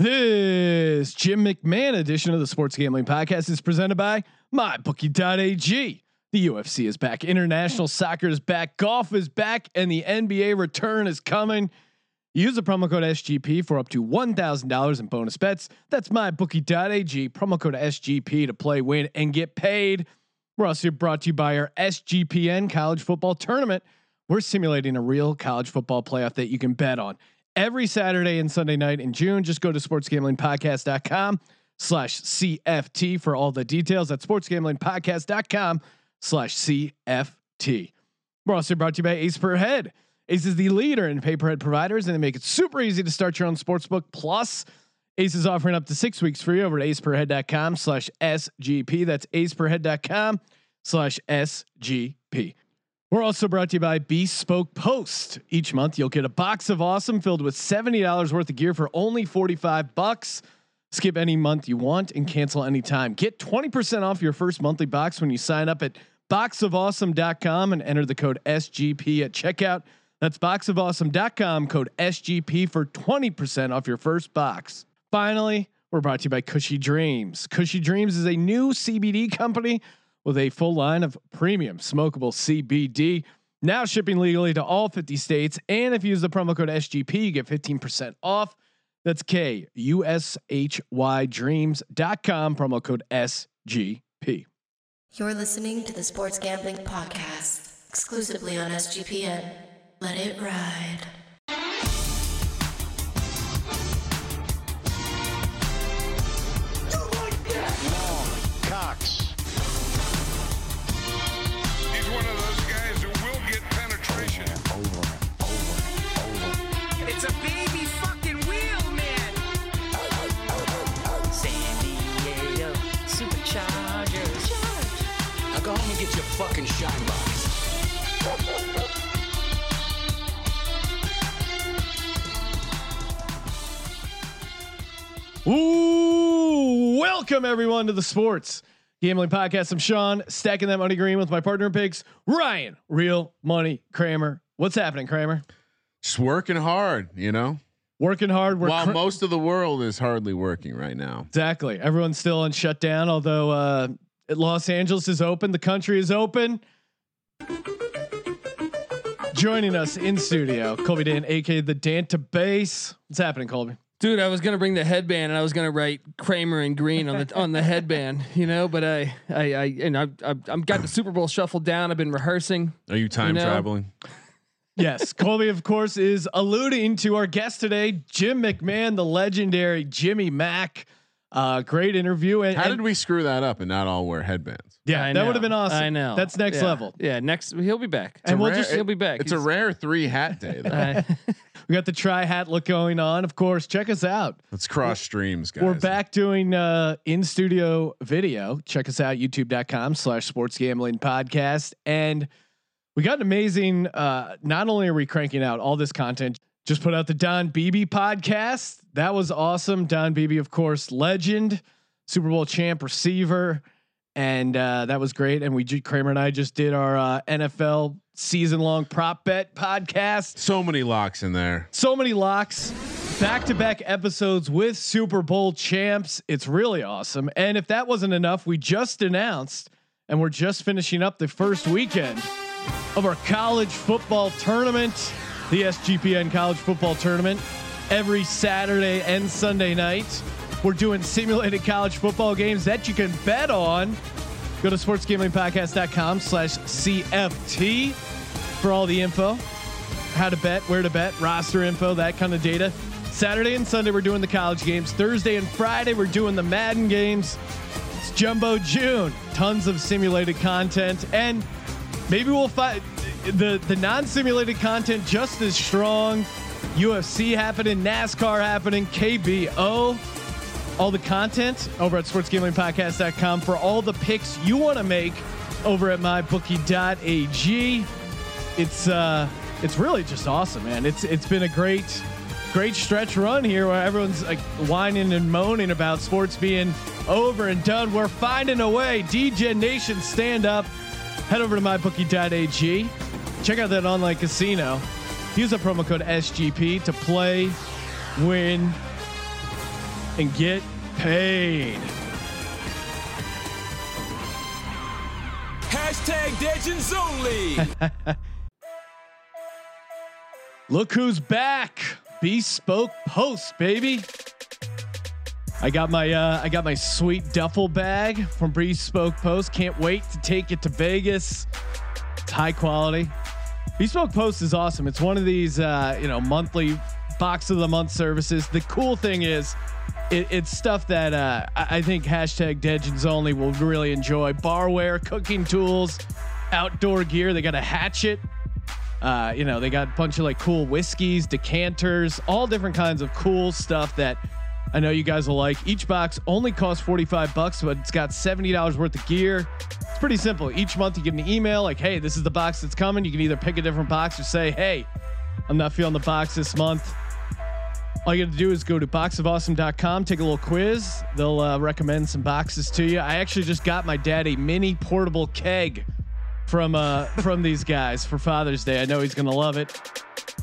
This Jim McMahon edition of the Sports Gambling Podcast is presented by MyBookie.ag. The UFC is back, international soccer is back, golf is back, and the NBA return is coming. Use the promo code SGP for up to $1,000 in bonus bets. That's MyBookie.ag, promo code SGP to play, win, and get paid. We're also brought to you by our SGPN college football tournament. We're simulating a real college football playoff that you can bet on every Saturday and Sunday night in June. Just go to sportsgamblingpodcast.com slash CFT for all the details. That's sportsgamblingpodcast.com slash CFT. We're also brought to you by Ace Per Head. Ace is the leader in pay per head providers, and they make it super easy to start your own sportsbook. Plus, Ace is offering up to six weeks free over at aceperhead.com slash SGP. That's aceperhead.com slash SGP. We're also brought to you by Bespoke Post. Each month you'll get a box of awesome filled with $70 worth of gear for only 45 bucks. Skip any month you want and cancel anytime. Get 20% off your first monthly box when you sign up at boxofawesome.com and enter the code SGP at checkout. That's boxofawesome.com code SGP for 20% off your first box. Finally, we're brought to you by Kushy Dreams. Kushy Dreams is a new CBD company with a full line of premium smokable CBD. Now shipping legally to all 50 states. And if you use the promo code SGP, you get 15% off. That's K U S H Y dreams.com, promo code SGP. You're listening to the Sports Gambling Podcast, exclusively on SGPN. Let it ride. Everyone to the Sports Gambling Podcast. I'm Sean, stacking that money green with my partner in picks, Ryan, real money Kramer. What's happening, Kramer? Just working hard, you know. Working hard. While cr- most of the world is hardly working right now. exactly. Everyone's still on shutdown, although uh, Los Angeles is open. The country is open. Joining us in studio, Colby Dan, aka the Dan to Base. What's happening, Colby? Dude, I was gonna bring the headband and I was gonna write Kramer and green on the on the headband, you know. But I, I, I, and I, I, I'm got the Super Bowl shuffled down. I've been rehearsing. Are you time know? traveling? Yes, Colby, of course, is alluding to our guest today, Jim McMahon, the legendary Jimmy Mack. Uh, great interview. And, How and- did we screw that up and not all wear headbands? Yeah, I that would have been awesome. I know. That's next Yeah. level. Yeah, next he'll be back. And we'll rare- just he'll be back. It's a rare three hat day. Though. We got the try hat look going on. Of course, check us out. Let's cross streams, guys. We're back doing uh, in studio video. Check us out, youtube.com slash sports gambling podcast. And we got an amazing, uh, not only are we cranking out all this content, just put out the Don Beebe podcast. That was awesome. Don Beebe, of course, legend, Super Bowl champ receiver. And uh, that was great. And we, Kramer and I just did our uh, NFL season long prop bet podcast. So many locks in there. So many locks, back to back episodes with Super Bowl champs. It's really awesome. And if that wasn't enough, we just announced and we're just finishing up the first weekend of our college football tournament, the SGPN college football tournament, every Saturday and Sunday night. We're doing simulated college football games that you can bet on. Go to sportsgamblingpodcast.com slash CFT for all the info how to bet, where to bet, roster info, that kind of data. Saturday and Sunday we're doing the college games. Thursday and Friday we're doing the Madden games. It's Jumbo June. Tons of simulated content and maybe we'll find the the non-simulated content just as strong. UFC happening, NASCAR happening, KBO. All the content over at sportsgamblingpodcast.com for all the picks you want to make over at mybookie.ag. It's uh it's really just awesome, man. It's it's been a great great stretch run here where everyone's like whining and moaning about sports being over and done. We're finding a way. Degen Nation stand up. Head over to mybookie.ag. Check out that online casino. Use the promo code SGP to play, win, and get paid. Hashtag Degens only. Look who's back. Bespoke Post, baby. I got my uh, I got my sweet duffel bag from Bespoke Post. Can't wait to take it to Vegas. It's high quality. Bespoke Post is awesome. It's one of these uh, you know monthly box of the month services. The cool thing is it, it's stuff that uh, I think hashtag Degens only will really enjoy. Barware, cooking tools, outdoor gear. They got a hatchet. Uh, you know, they got a bunch of like cool whiskeys, decanters, all different kinds of cool stuff that I know you guys will like. Each box only costs 45 bucks, but it's got $70 worth of gear. It's pretty simple. Each month you get an email like, hey, this is the box that's coming. You can either pick a different box or say, hey, I'm not feeling the box this month. All you got to do is go to boxofawesome.com, take a little quiz. They'll uh, recommend some boxes to you. I actually just got my dad a mini portable keg from uh, from these guys for Father's Day. I know he's gonna love it.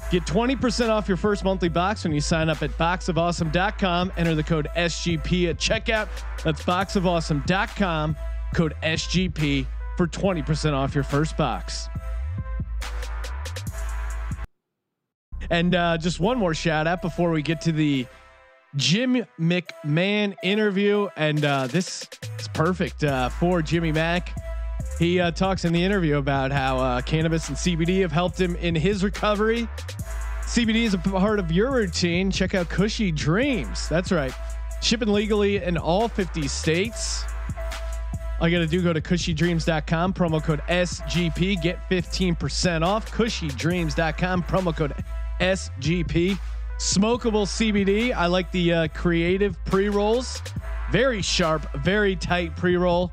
Get 20% off your first monthly box when you sign up at boxofawesome.com. Enter the code SGP at checkout. That's boxofawesome.com, code SGP for 20% off your first box. And uh, just one more shout out before we get to the Jim McMahon interview. And uh, this is perfect uh, for Jimmy Mack. He uh, talks in the interview about how uh, cannabis and CBD have helped him in his recovery. CBD is a part of your routine. Check out Kushy Dreams. That's right. Shipping legally in all 50 states. All you got to do go to kushydreams.com, promo code SGP, get 15% off. Kushydreams.com, promo code SGP. Smokable CBD. I like the uh, creative pre rolls. Very sharp, very tight pre roll.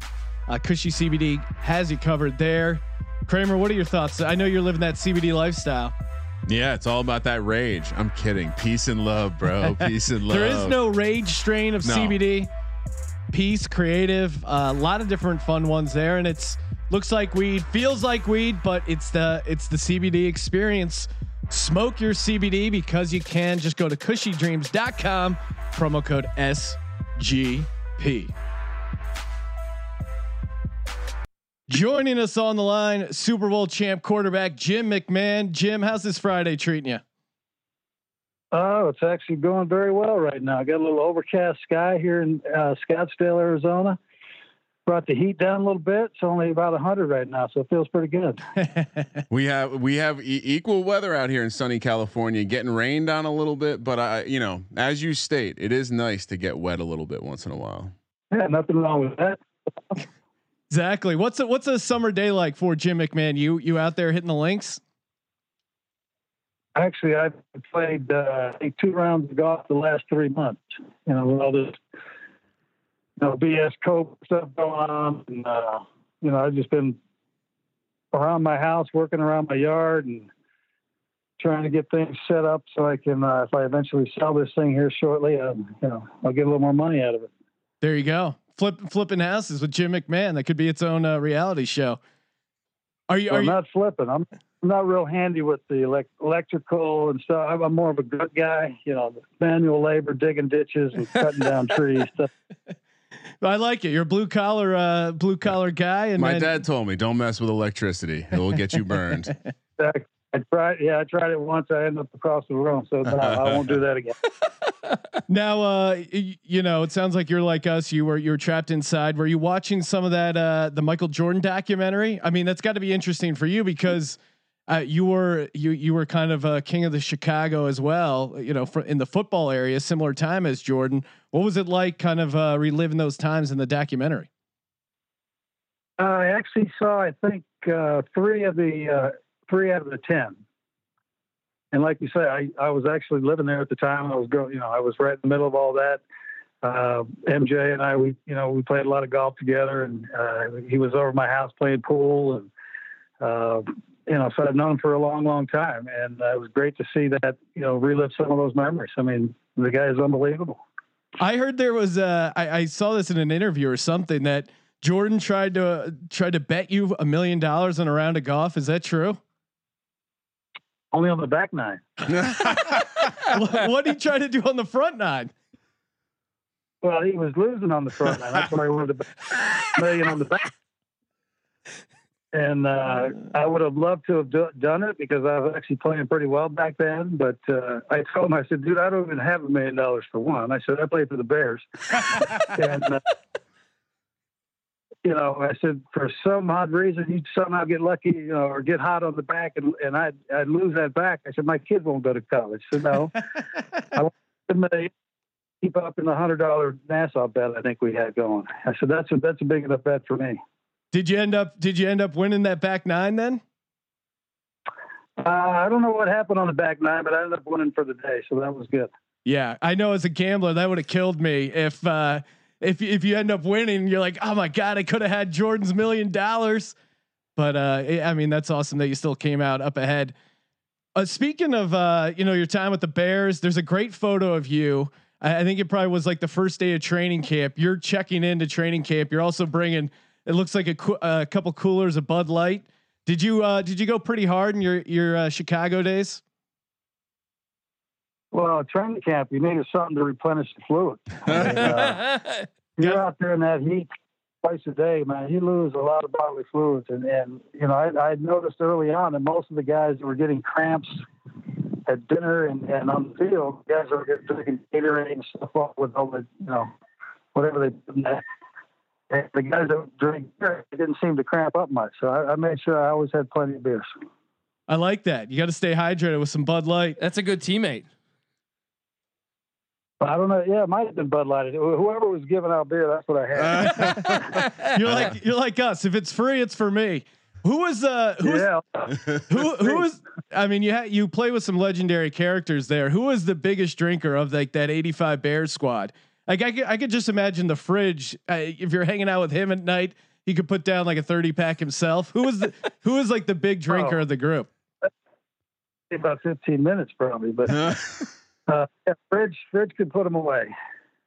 Uh, Kushy CBD has you covered there. Kramer, what are your thoughts? I know you're living that CBD lifestyle. Yeah, it's all about that rage. I'm kidding. Peace and love, bro. Peace and love. There is no rage strain of No. CBD. Peace, creative, a lot of different fun ones there, and it's looks like weed, feels like weed, but it's the it's the CBD experience. Smoke your CBD because you can. Just go to kushydreams.com, promo code SGP. Joining us on the line, Super Bowl champ quarterback Jim McMahon. Jim, how's this Friday treating you? Oh, it's actually going very well right now. I got a little overcast sky here in uh, Scottsdale, Arizona. Brought the heat down a little bit. It's only about 100 right now, so it feels pretty good. We have we have e- equal weather out here in sunny California, getting rained on a little bit, but I, you know, as you state, it is nice to get wet a little bit once in a while. Yeah, nothing wrong with that. Exactly. What's a what's a summer day like for Jim McMahon? You you out there hitting the links? Actually, I've played uh, two rounds of golf the last three months. You know, with all this, you know, BS COVID stuff going on, and uh, you know, I've just been around my house, working around my yard, and trying to get things set up so I can, uh, if I eventually sell this thing here shortly, uh, you know, I'll get a little more money out of it. There you go. Flip flipping houses with Jim McMahon. That could be its own uh, reality show. Are you? Are I'm you? not flipping. I'm I'm not real handy with the elect- electrical and stuff. I'm, I'm more of a good guy, you know, manual labor, digging ditches and cutting down trees. Stuff. I like it. You're a blue collar uh, blue collar guy. And My then- dad told me, "Don't mess with electricity; it will get you burned." I, I tried. Yeah, I tried it once. I ended up across the room, so no, I won't do that again. Now, uh, y- you know, it sounds like you're like us. You were you were trapped inside. Were you watching some of that uh, the Michael Jordan documentary? I mean, that's got to be interesting for you because uh, you were you you were kind of a king of the Chicago as well. You know, in the football area, similar time as Jordan. What was it like, kind of uh, reliving those times in the documentary? I actually saw, I think, uh, three of the uh, three out of the ten. And like you say, I, I was actually living there at the time. I was going, you know, I was right in the middle of all that. Uh, MJ and I, we, you know, we played a lot of golf together, and uh, he was over my house playing pool, and uh, you know, so I've known him for a long, long time, and uh, it was great to see that, you know, relive some of those memories. I mean, the guy is unbelievable. I heard there was uh, I, I saw this in an interview or something that Jordan tried to uh, tried to bet you a million dollars on a round of golf. Is that true? Only on the back nine. what what did he try to do on the front nine? Well, he was losing on the front nine. That's why he wanted to bet a million on the back. And uh, I would have loved to have do, done it because I was actually playing pretty well back then. But uh, I told him, I said, dude, I don't even have a million dollars for one. I said, I play for the Bears. and, uh, you know, I said, for some odd reason, you'd somehow get lucky, you know, or get hot on the back and, and I'd, I'd lose that back. I said, my kid won't go to college. So no, I want a million keep up in the hundred dollar Nassau bet I think we had going. I said that's a that's a big enough bet for me. Did you end up? Did you end up winning that back nine then? Uh, I don't know what happened on the back nine, but I ended up winning for the day, so that was good. Yeah, I know. As a gambler, that would have killed me if uh, if if you end up winning. You're like, oh my god, I could have had Jordan's million dollars. But uh, I mean, that's awesome that you still came out up ahead. Uh, speaking of, uh, you know, your time with the Bears, there's a great photo of you. I, I think it probably was like the first day of training camp. You're checking into training camp. You're also bringing. It looks like a, coo- a couple coolers of Bud Light. Did you uh, did you go pretty hard in your your uh, Chicago days? Well, training camp, you needed something to replenish the fluid. I mean, uh, you're out there in that heat twice a day, man. You lose a lot of bodily fluids, and and you know I I noticed early on that most of the guys that were getting cramps at dinner and, and on the field, guys are getting drinking Gatorade and stuff off with all the you know whatever they put in that. And the guys that drink beer didn't seem to cramp up much, so I, I made sure I always had plenty of beers. I like that. You got to stay hydrated with some Bud Light. That's a good teammate. I don't know. Yeah, it might have been Bud Light. Whoever was giving out beer, that's what I had. You're like you're like us. If it's free, it's for me. Who was uh who was, yeah. who who was I mean you had you play with some legendary characters there. Who was the biggest drinker of like that 85 Bears squad? Like I could, I could just imagine the fridge uh, if you're hanging out with him at night, he could put down like a 30 pack himself. Who was the who was like the big drinker Oh. of the group? about 15 minutes probably, but uh, yeah, Fridge, Fridge could put them away.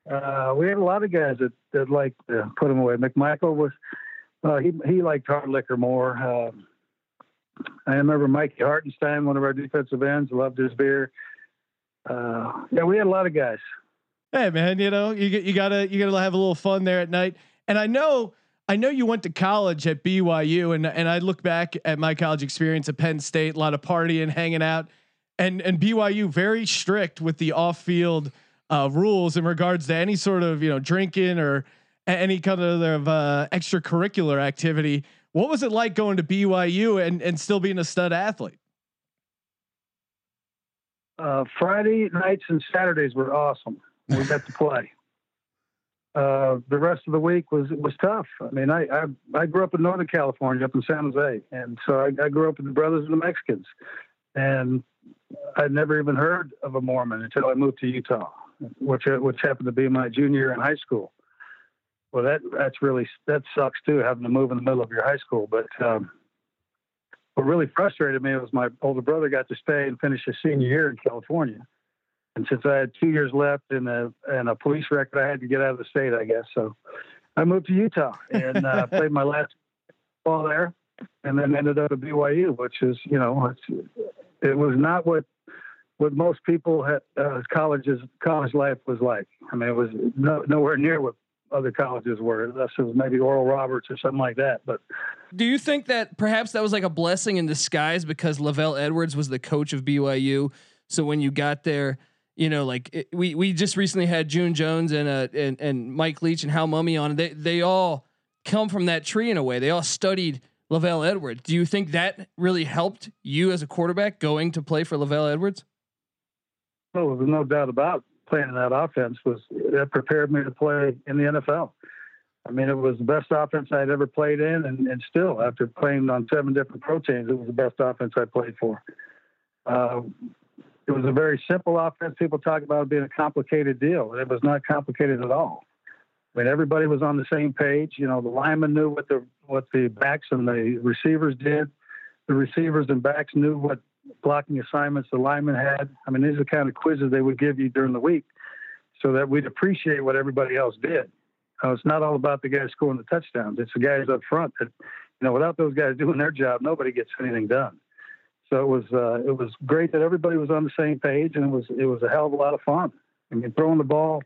Uh, we had a lot of guys that, that liked to put them away. McMichael was, uh, he, he liked hard liquor more. Um I remember Mikey Hartenstein, one of our defensive ends, loved his beer. Uh, yeah, we had a lot of guys. Hey man, you know you you gotta you gotta have a little fun there at night. And I know I know you went to college at BYU, and and I look back at my college experience at Penn State, a lot of partying, hanging out, and and BYU very strict with the off field uh, rules in regards to any sort of you know drinking or any kind of uh, extracurricular activity. What was it like going to BYU and and still being a stud athlete? Uh, Friday nights and Saturdays were awesome. We got to play. Uh, the rest of the week was was tough. I mean, I, I I grew up in Northern California, up in San Jose, and so I, I grew up with the Brothers of the Mexicans, and I'd never even heard of a Mormon until I moved to Utah, which which happened to be my junior year in high school. Well, that that's really that sucks too, having to move in the middle of your high school. But um, what really frustrated me was my older brother got to stay and finish his senior year in California. And since I had two years left and a and a police record, I had to get out of the state, I guess. So I moved to Utah and uh, played my last ball there, and then ended up at BYU, which is you know it's, it was not what what most people had uh, colleges college life was like. I mean, it was no, nowhere near what other colleges were, unless it was maybe Oral Roberts or something like that. But Do you think that perhaps that was like a blessing in disguise because LaVell Edwards was the coach of BYU? So when you got there, you know, like it, we we just recently had June Jones and uh and and Mike Leach and Hal Mumme on. They they all come from that tree in a way. They all studied LaVell Edwards. Do you think that really helped you as a quarterback going to play for LaVell Edwards? Oh, there's no doubt about playing in that offense was that prepared me to play in the NFL. I mean, it was the best offense I'd ever played in, and, and still, after playing on seven different pro teams, it was the best offense I played for. Uh, it was a very simple offense. People talk about it being a complicated deal. It was not complicated at all. I mean, everybody was on the same page. You know, the linemen knew what the what the backs and the receivers did. The receivers and backs knew what blocking assignments the linemen had. I mean, these are the kind of quizzes they would give you during the week, so that we'd appreciate what everybody else did. Uh, it's not all about the guys scoring the touchdowns. It's the guys up front that, you know, without those guys doing their job, nobody gets anything done. So it was uh, it was great that everybody was on the same page, and it was it was a hell of a lot of fun. I mean, throwing the ball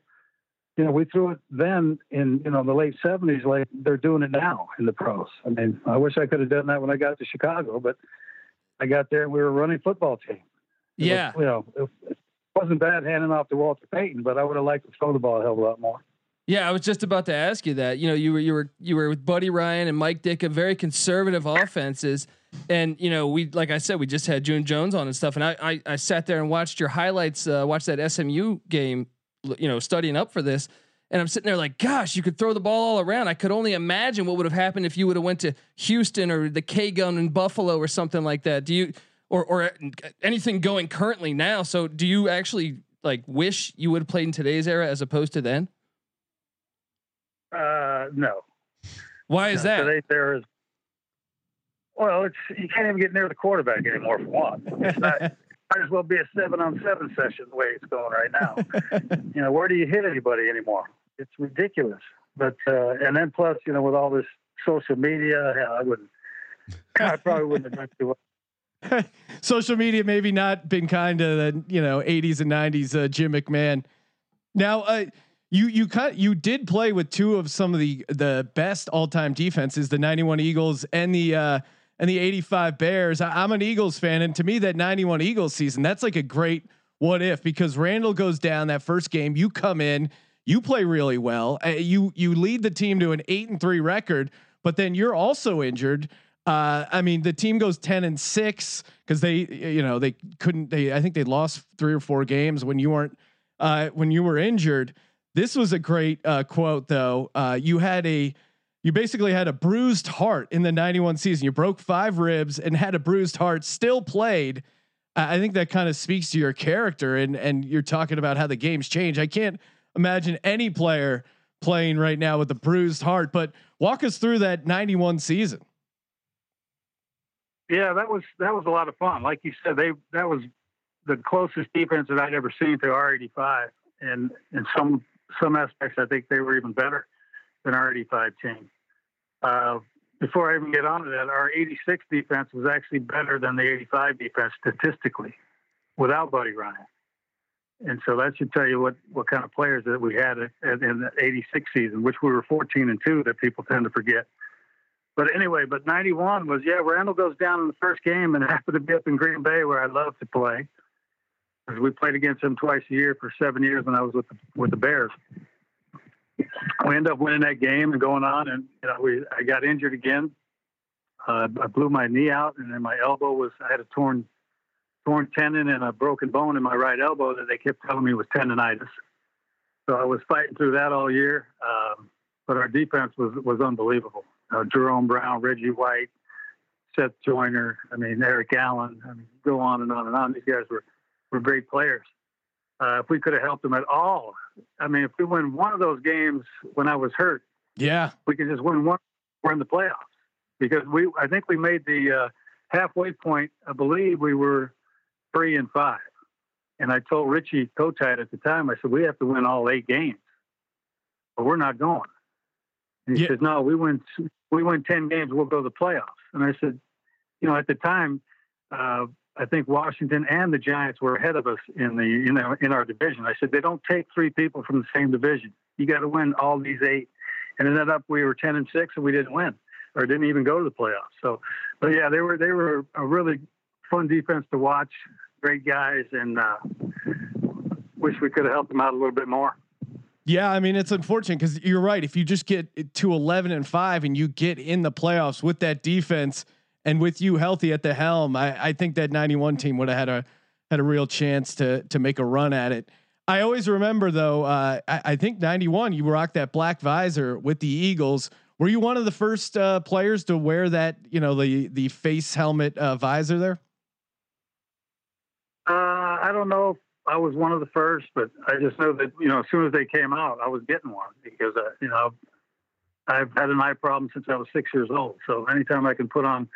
you know, we threw it then in you know the late '70s, like they're doing it now in the pros. I mean, I wish I could have done that when I got to Chicago, but I got there and we were a running football team. It was- Yeah. you know, it, wasn't bad handing off to Walter Payton, but I would have liked to throw the ball a hell of a lot more. Yeah, I was just about to ask you that. You know, you were you were you were with Buddy Ryan and Mike Ditka, very conservative offenses, and you know we like I said we just had June Jones on and stuff, and I I, I sat there and watched your highlights, uh, watched that SMU game, you know, studying up for this, and I'm sitting there like, gosh, you could throw the ball all around. I could only imagine what would have happened if you would have went to Houston or the K Gun in Buffalo or something like that. Do you or or anything going currently now? So do you actually like wish you would have played in today's era as opposed to then? Uh, no, Why is No, that? Today there is. Well, it's you can't even get near the quarterback anymore for one. It's not. might as well be a seven on seven session the way it's going right now. you know, where do you hit anybody anymore? It's ridiculous. But uh, and then plus, you know, with all this social media, hell, I wouldn't. I probably wouldn't have done too well. Social media maybe not been kind to the you know 80s and 90s uh, Jim McMahon. Now, uh, you you cut you did play with two of some of the the best all time defenses, the 91 Eagles and the uh, and the 85 Bears. I, I'm an Eagles fan, and to me, that 91 Eagles season that's like a great what if because Randall goes down that first game, you come in, you play really well, uh, you you lead the team to an eight and three record, but then you're also injured. Uh, I mean, the team goes ten and six because they, you know, they couldn't. They, I think they lost three or four games when you weren't, uh, when you were injured. This was a great uh, quote, though. Uh, you had a, you basically had a bruised heart in the '91 season. You broke five ribs and had a bruised heart. Still played. I think that kind of speaks to your character, and and you're talking about how the games change. I can't imagine any player playing right now with a bruised heart. But walk us through that '91 season. Yeah, that was that was a lot of fun. Like you said, they that was the closest defense that I'd ever seen to R85, and in some some aspects, I think they were even better than our 85 team. Uh, before I even get onto that, our 86 defense was actually better than the 85 defense statistically, without Buddy Ryan. And so that should tell you what, what kind of players that we had at, at, in the 86 season, which we were 14 and two that people tend to forget. But anyway, but 91 was, yeah, Randall goes down in the first game and happened to be up in Green Bay where I love to play. Because we played against him twice a year for seven years when I was with the, with the Bears. We ended up winning that game and going on, and you know, we I got injured again. Uh, I blew my knee out, and then my elbow was I had a torn torn tendon and a broken bone in my right elbow that they kept telling me was tendonitis. So I was fighting through that all year. Um, but our defense was was unbelievable. Uh, Jerome Brown, Reggie White, Seth Joyner. I mean Eric Allen. I mean go on and on and on. These guys were were great players. Uh, if we could have helped them at all, I mean, if we win one of those games when I was hurt, Yeah, we could just win one. We're in the playoffs because we. I think we made the uh, halfway point. I believe we were three and five. And I told Richie Kotite at the time, I said, we have to win all eight games, but we're not going. And he Yeah. said, no, we win, we win 10 games, we'll go to the playoffs. And I said, you know, at the time, uh, I think Washington and the Giants were ahead of us in the, you know, in our division. I said, they don't take three people from the same division. You got to win all these eight. And ended up, we were 10 and six and we didn't win or didn't even go to the playoffs. So, but yeah, they were, they were a really fun defense to watch. Great guys, and uh, wish we could have helped them out a little bit more. Yeah, I mean it's unfortunate because you're right. If you just get to 11 and five and you get in the playoffs with that defense and with you healthy at the helm, I, I think that 91 team would have had a had a real chance to to make a run at it. I always remember though. Uh, I, I think 91 you rocked that black visor with the Eagles. Were you one of the first uh, players to wear that? You know the the face helmet uh, visor there. Uh, I don't know if I was one of the first, but I just know that you know as soon as they came out, I was getting one because uh, you know I've had an eye problem since I was six years old. So anytime I can put on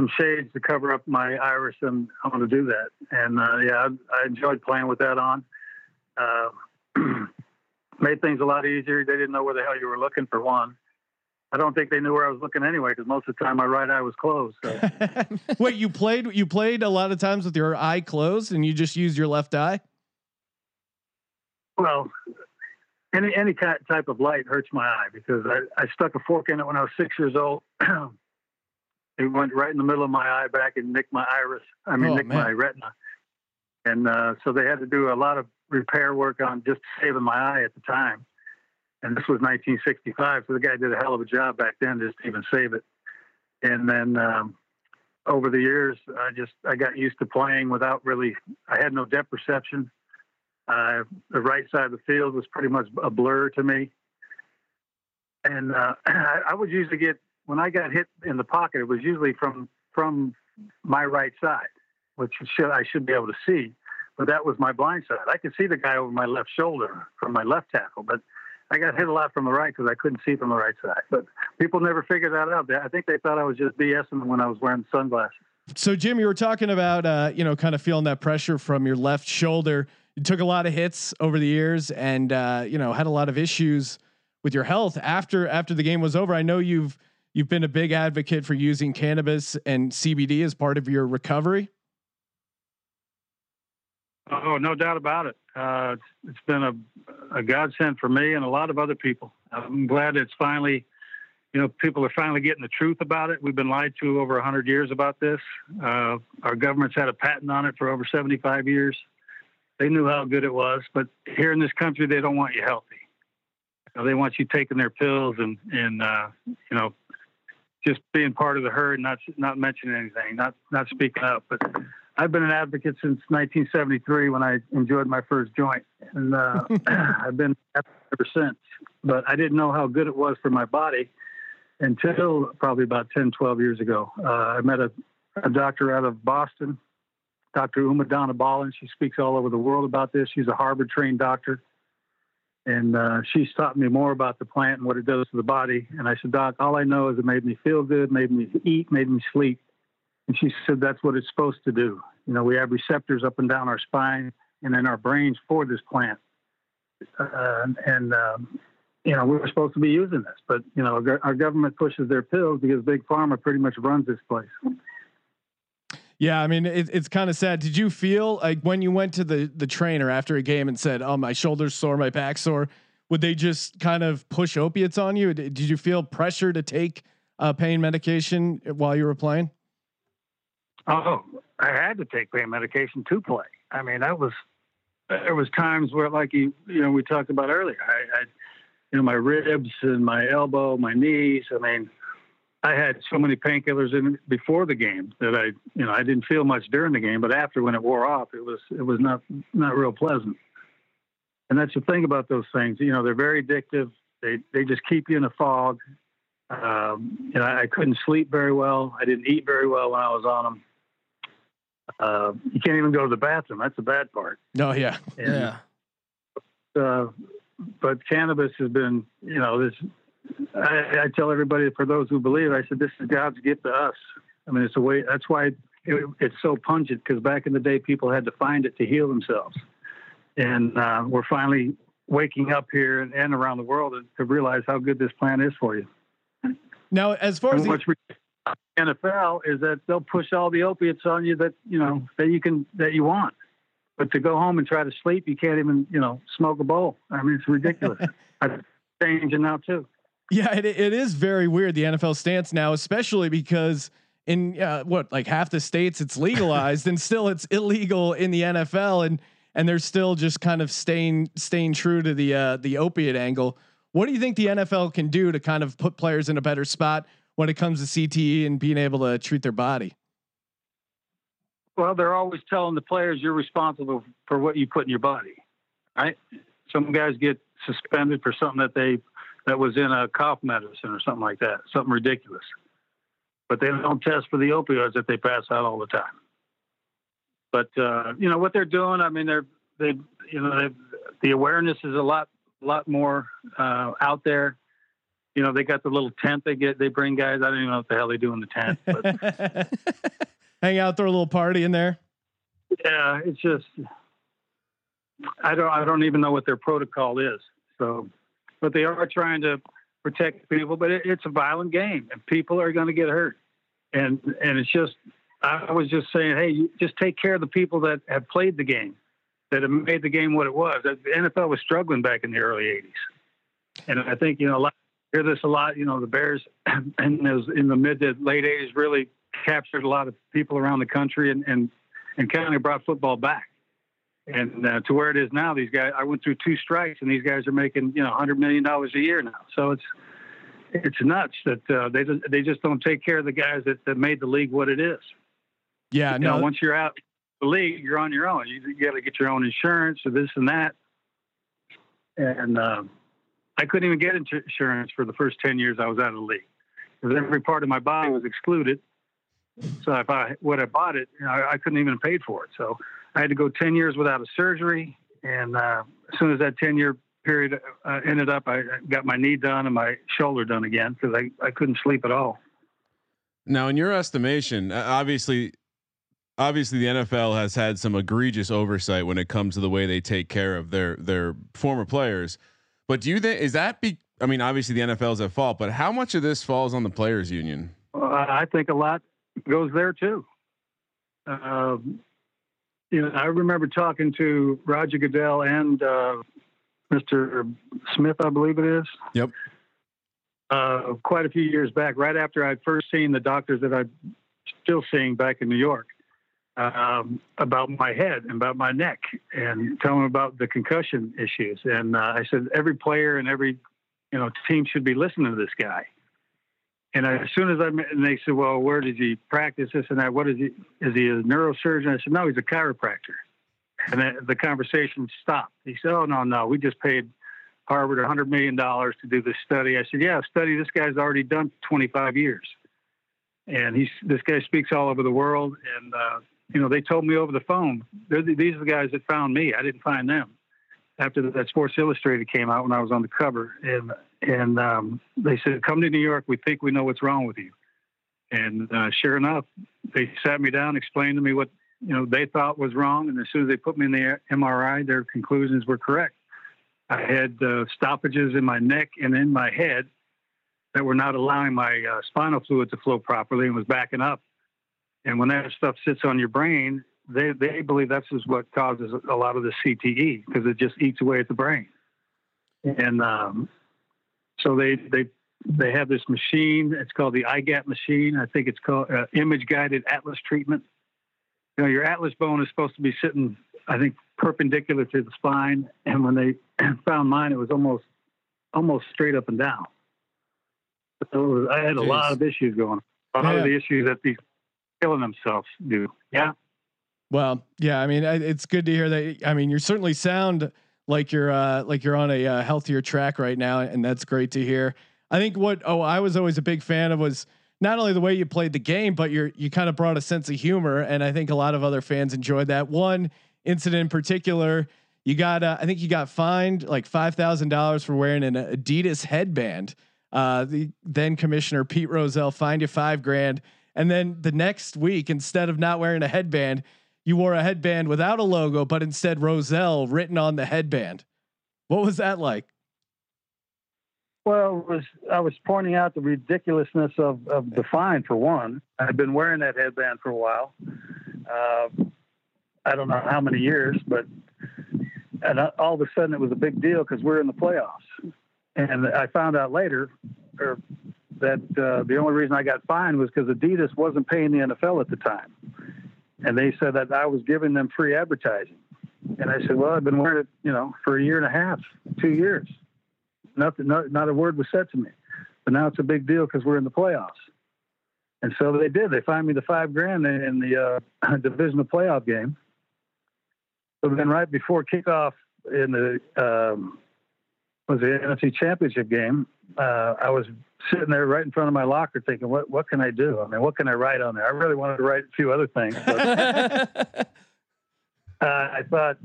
some shades to cover up my iris, I'm, I'm going to do that. And uh, yeah, I, I enjoyed playing with that on. Uh, made things a lot easier. They didn't know where the hell you were looking for one. I don't think they knew where I was looking anyway because most of the time my right eye was closed. So. Wait, you played you played a lot of times with your eye closed and you just used your left eye. Well, any any type of light hurts my eye because I, I stuck a fork in it when I was six years old. it went right in the middle of my eye back and nicked my iris. I mean, Oh, nicked man. my retina. And uh, so they had to do a lot of repair work on just saving my eye at the time. And this was 1965, so the guy did a hell of a job back then just to even save it. And then um, over the years, I just I got used to playing without really. I had no depth perception. Uh, the right side of the field was pretty much a blur to me. And uh, I, I would usually get when I got hit in the pocket, it was usually from from my right side, which should I should be able to see. But that was my blind side. I could see the guy over my left shoulder from my left tackle, but I got hit a lot from the right because I couldn't see from the right side. But people never figured that out. I think they thought I was just BSing when I was wearing sunglasses. So Jim, you were talking about uh, you know kind of feeling that pressure from your left shoulder. You took a lot of hits over the years, and uh, you know had a lot of issues with your health after after the game was over. I know you've you've been a big advocate for using cannabis and CBD as part of your recovery. Oh, no doubt about it. Uh, it's, been a, a godsend for me and a lot of other people. I'm glad it's finally, you know, people are finally getting the truth about it. We've been lied to over 100 years about this. Uh, our government's had a patent on it for over 75 years. They knew how good it was, but here in this country, they don't want you healthy. You know, they want you taking their pills and, and uh, you know, just being part of the herd, not not mentioning anything, not not speaking up. But I've been an advocate since 1973 when I enjoyed my first joint, and uh, I've been ever since. But I didn't know how good it was for my body until probably about 10, 12 years ago. Uh, I met a, a doctor out of Boston, Dr. Uma Dhanabalan. She speaks all over the world about this. She's a Harvard trained doctor. And uh, she's taught me more about the plant and what it does to the body. And I said, Doc, all I know is it made me feel good, made me eat, made me sleep. And she said, that's what it's supposed to do. You know, we have receptors up and down our spine and in our brains for this plant. Uh, and, um, you know, we were supposed to be using this, but, you know, our, our government pushes their pills because Big Pharma pretty much runs this place. Yeah, I mean it, it's kind of sad. Did you feel like when you went to the the trainer after a game and said, "Oh, my shoulders sore, my back sore"? Would they just kind of push opiates on you? Did, you feel pressure to take uh, pain medication while you were playing? Oh, I had to take pain medication to play. I mean, that was there was times where, like you, you know, we talked about earlier. I, I you know, my ribs and my elbow, my knees. I mean, I had so many painkillers in before the game that I, you know, I didn't feel much during the game, but after when it wore off, it was it was not not real pleasant. And that's the thing about those things. You know, they're very addictive. They they just keep you in a fog. Um, you know, I couldn't sleep very well. I didn't eat very well when I was on them. Uh, you can't even go to the bathroom. That's the bad part. Oh yeah, And, uh, but cannabis has been, you know, this. I, I tell everybody, for those who believe, I said this is God's gift to us. I mean, it's a way. That's why it, it's so pungent because back in the day, people had to find it to heal themselves, and uh, we're finally waking up here and, and around the world to realize how good this plant is for you. Now, as far as And the, what's re- NFL is that they'll push all the opiates on you that you know that you can that you want, but to go home and try to sleep, you can't even you know smoke a bowl. I mean, it's ridiculous. I'm changing now too. Yeah, it, it is very weird the NFL stance now, especially because in uh, what like half the states it's legalized and still it's illegal in the NFL and and they're still just kind of staying staying true to the uh, the opiate angle. What do you think the NFL can do to kind of put players in a better spot when it comes to CTE and being able to treat their body? Well, they're always telling the players you're responsible for what you put in your body, right? Some guys get suspended for something that they that was in a cough medicine or something like that, something ridiculous. But they don't test for the opioids that they pass out all the time. But uh, you know what they're doing. I mean, they're they you know they, the awareness is a lot lot more uh, out there. You know, they got the little tent they get. They bring guys. I don't even know what the hell they do in the tent, but Hang out, throw a little party in there. yeah, it's just I don't I don't even know what their protocol is. So, but they are trying to protect people. But it, it's a violent game, and people are going to get hurt. And and it's just I was just saying, hey, just take care of the people that have played the game. that have made the game what it was. The NFL was struggling back in the early '80s, and I think you know a lot. Hear this a lot. You know, the Bears in those in the mid to late '80s really captured a lot of people around the country and and, and kind of brought football back. And uh, to where it is now, these guys. I went through two strikes, and these guys are making you know 100 million dollars a year now. So it's it's nuts that uh, they just, they just don't take care of the guys that, that made the league what it is. Yeah, You no, know, once you're out the league, you're on your own. You, you got to get your own insurance or this and that. And um, I couldn't even get insurance for the first 10 years I was out of the league because every part of my body was excluded. So if I would have bought it, you know, I, I couldn't even pay for it. So I had to go 10 years without a surgery. And uh, as soon as that 10 year period uh, ended up, I got my knee done and my shoulder done again because I, I couldn't sleep at all. Now, in your estimation, uh, obviously, obviously the NFL has had some egregious oversight when it comes to the way they take care of their their former players. But do you think is that be? I mean, obviously the NFL is at fault, but how much of this falls on the players' union? Uh, I think a lot goes there too. Um, you know, I remember talking to Roger Goodell and uh, Mr. Smith, I believe it is. Yep. Uh, quite a few years back, right after I'd first seen the doctors that I'm still seeing back in New York, um, about my head and about my neck, and tell them about the concussion issues. And uh, I said every player and every you know team should be listening to this guy. And I, as soon as I met, and they said, "Well, where does he practice this and that? What is he? Is he a neurosurgeon?" I said, "No, he's a chiropractor." And then the conversation stopped. He said, "Oh no, no, we just paid Harvard a hundred million dollars to do this study." I said, "Yeah, study this guy's already done 25 years, and he's this guy speaks all over the world." And uh, you know, they told me over the phone, the, "These are the guys that found me. I didn't find them." After that Sports Illustrated came out when I was on the cover, and and um, they said, "Come to New York. We think we know what's wrong with you." And uh, sure enough, they sat me down, explained to me what you know they thought was wrong, and as soon as they put me in the MRI, their conclusions were correct. I had uh, stoppages in my neck and in my head that were not allowing my uh, spinal fluid to flow properly and was backing up. And when that stuff sits on your brain, they they believe that's what causes a lot of the CTE because it just eats away at the brain. And um, so they they they have this machine. It's called the IGAT machine. I think it's called uh, image guided atlas treatment. You know, your atlas bone is supposed to be sitting, I think, perpendicular to the spine. And when they found mine, it was almost almost straight up and down. So it was, I had a lot of issues going. on. A lot Yeah. of the issues that these killing themselves do. Yeah. Well, yeah, I mean, it's good to hear that. I mean, you're certainly sound like you're uh, like you're on a uh, healthier track right now, and that's great to hear. I think what oh I was always a big fan of was not only the way you played the game, but you're you kind of brought a sense of humor, and I think a lot of other fans enjoyed that. One incident in particular, you got uh, I think you got fined like five thousand dollars for wearing an Adidas headband. Uh, the then commissioner Pete Rozelle fined you five grand, and then the next week, instead of not wearing a headband, you wore a headband without a logo, but instead Rozelle written on the headband. What was that like? Well, was I was pointing out the ridiculousness of, of the fine for one. I've been wearing that headband for a while. Uh, I don't know how many years, but and all of a sudden it was a big deal because we're in the playoffs. And I found out later, or that uh, the only reason I got fined was because Adidas wasn't paying the NFL at the time, and they said that I was giving them free advertising. And I said, well, I've been wearing it, you know, for a year and a half, two years nothing, not, not a word was said to me. But now it's a big deal because we're in the playoffs. And so they did. They fined me the five grand in, the uh, divisional playoff game. But then, right before kickoff in the um, was the NFC Championship game, uh, I was sitting there right in front of my locker, thinking, "What what can I do? I mean, what can I write on there?" I really wanted to write a few other things, but uh, I thought,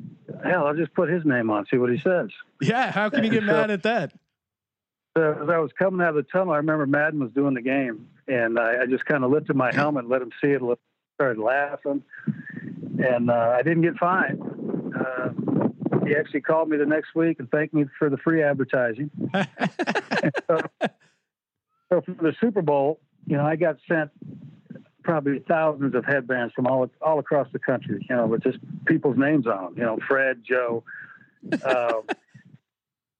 "Hell, I'll just put his name on, see what he says." Yeah, how can you get So- mad at that? So as I was coming out of the tunnel, I remember Madden was doing the game, and I, I just kind of lifted my helmet, and let him see it, started laughing, and uh, I didn't get fined. Uh, he actually called me the next week and thanked me for the free advertising. so, so for the Super Bowl, you know, I got sent probably thousands of headbands from all all across the country. You know, with just people's names on them. You know, Fred, Joe. Um,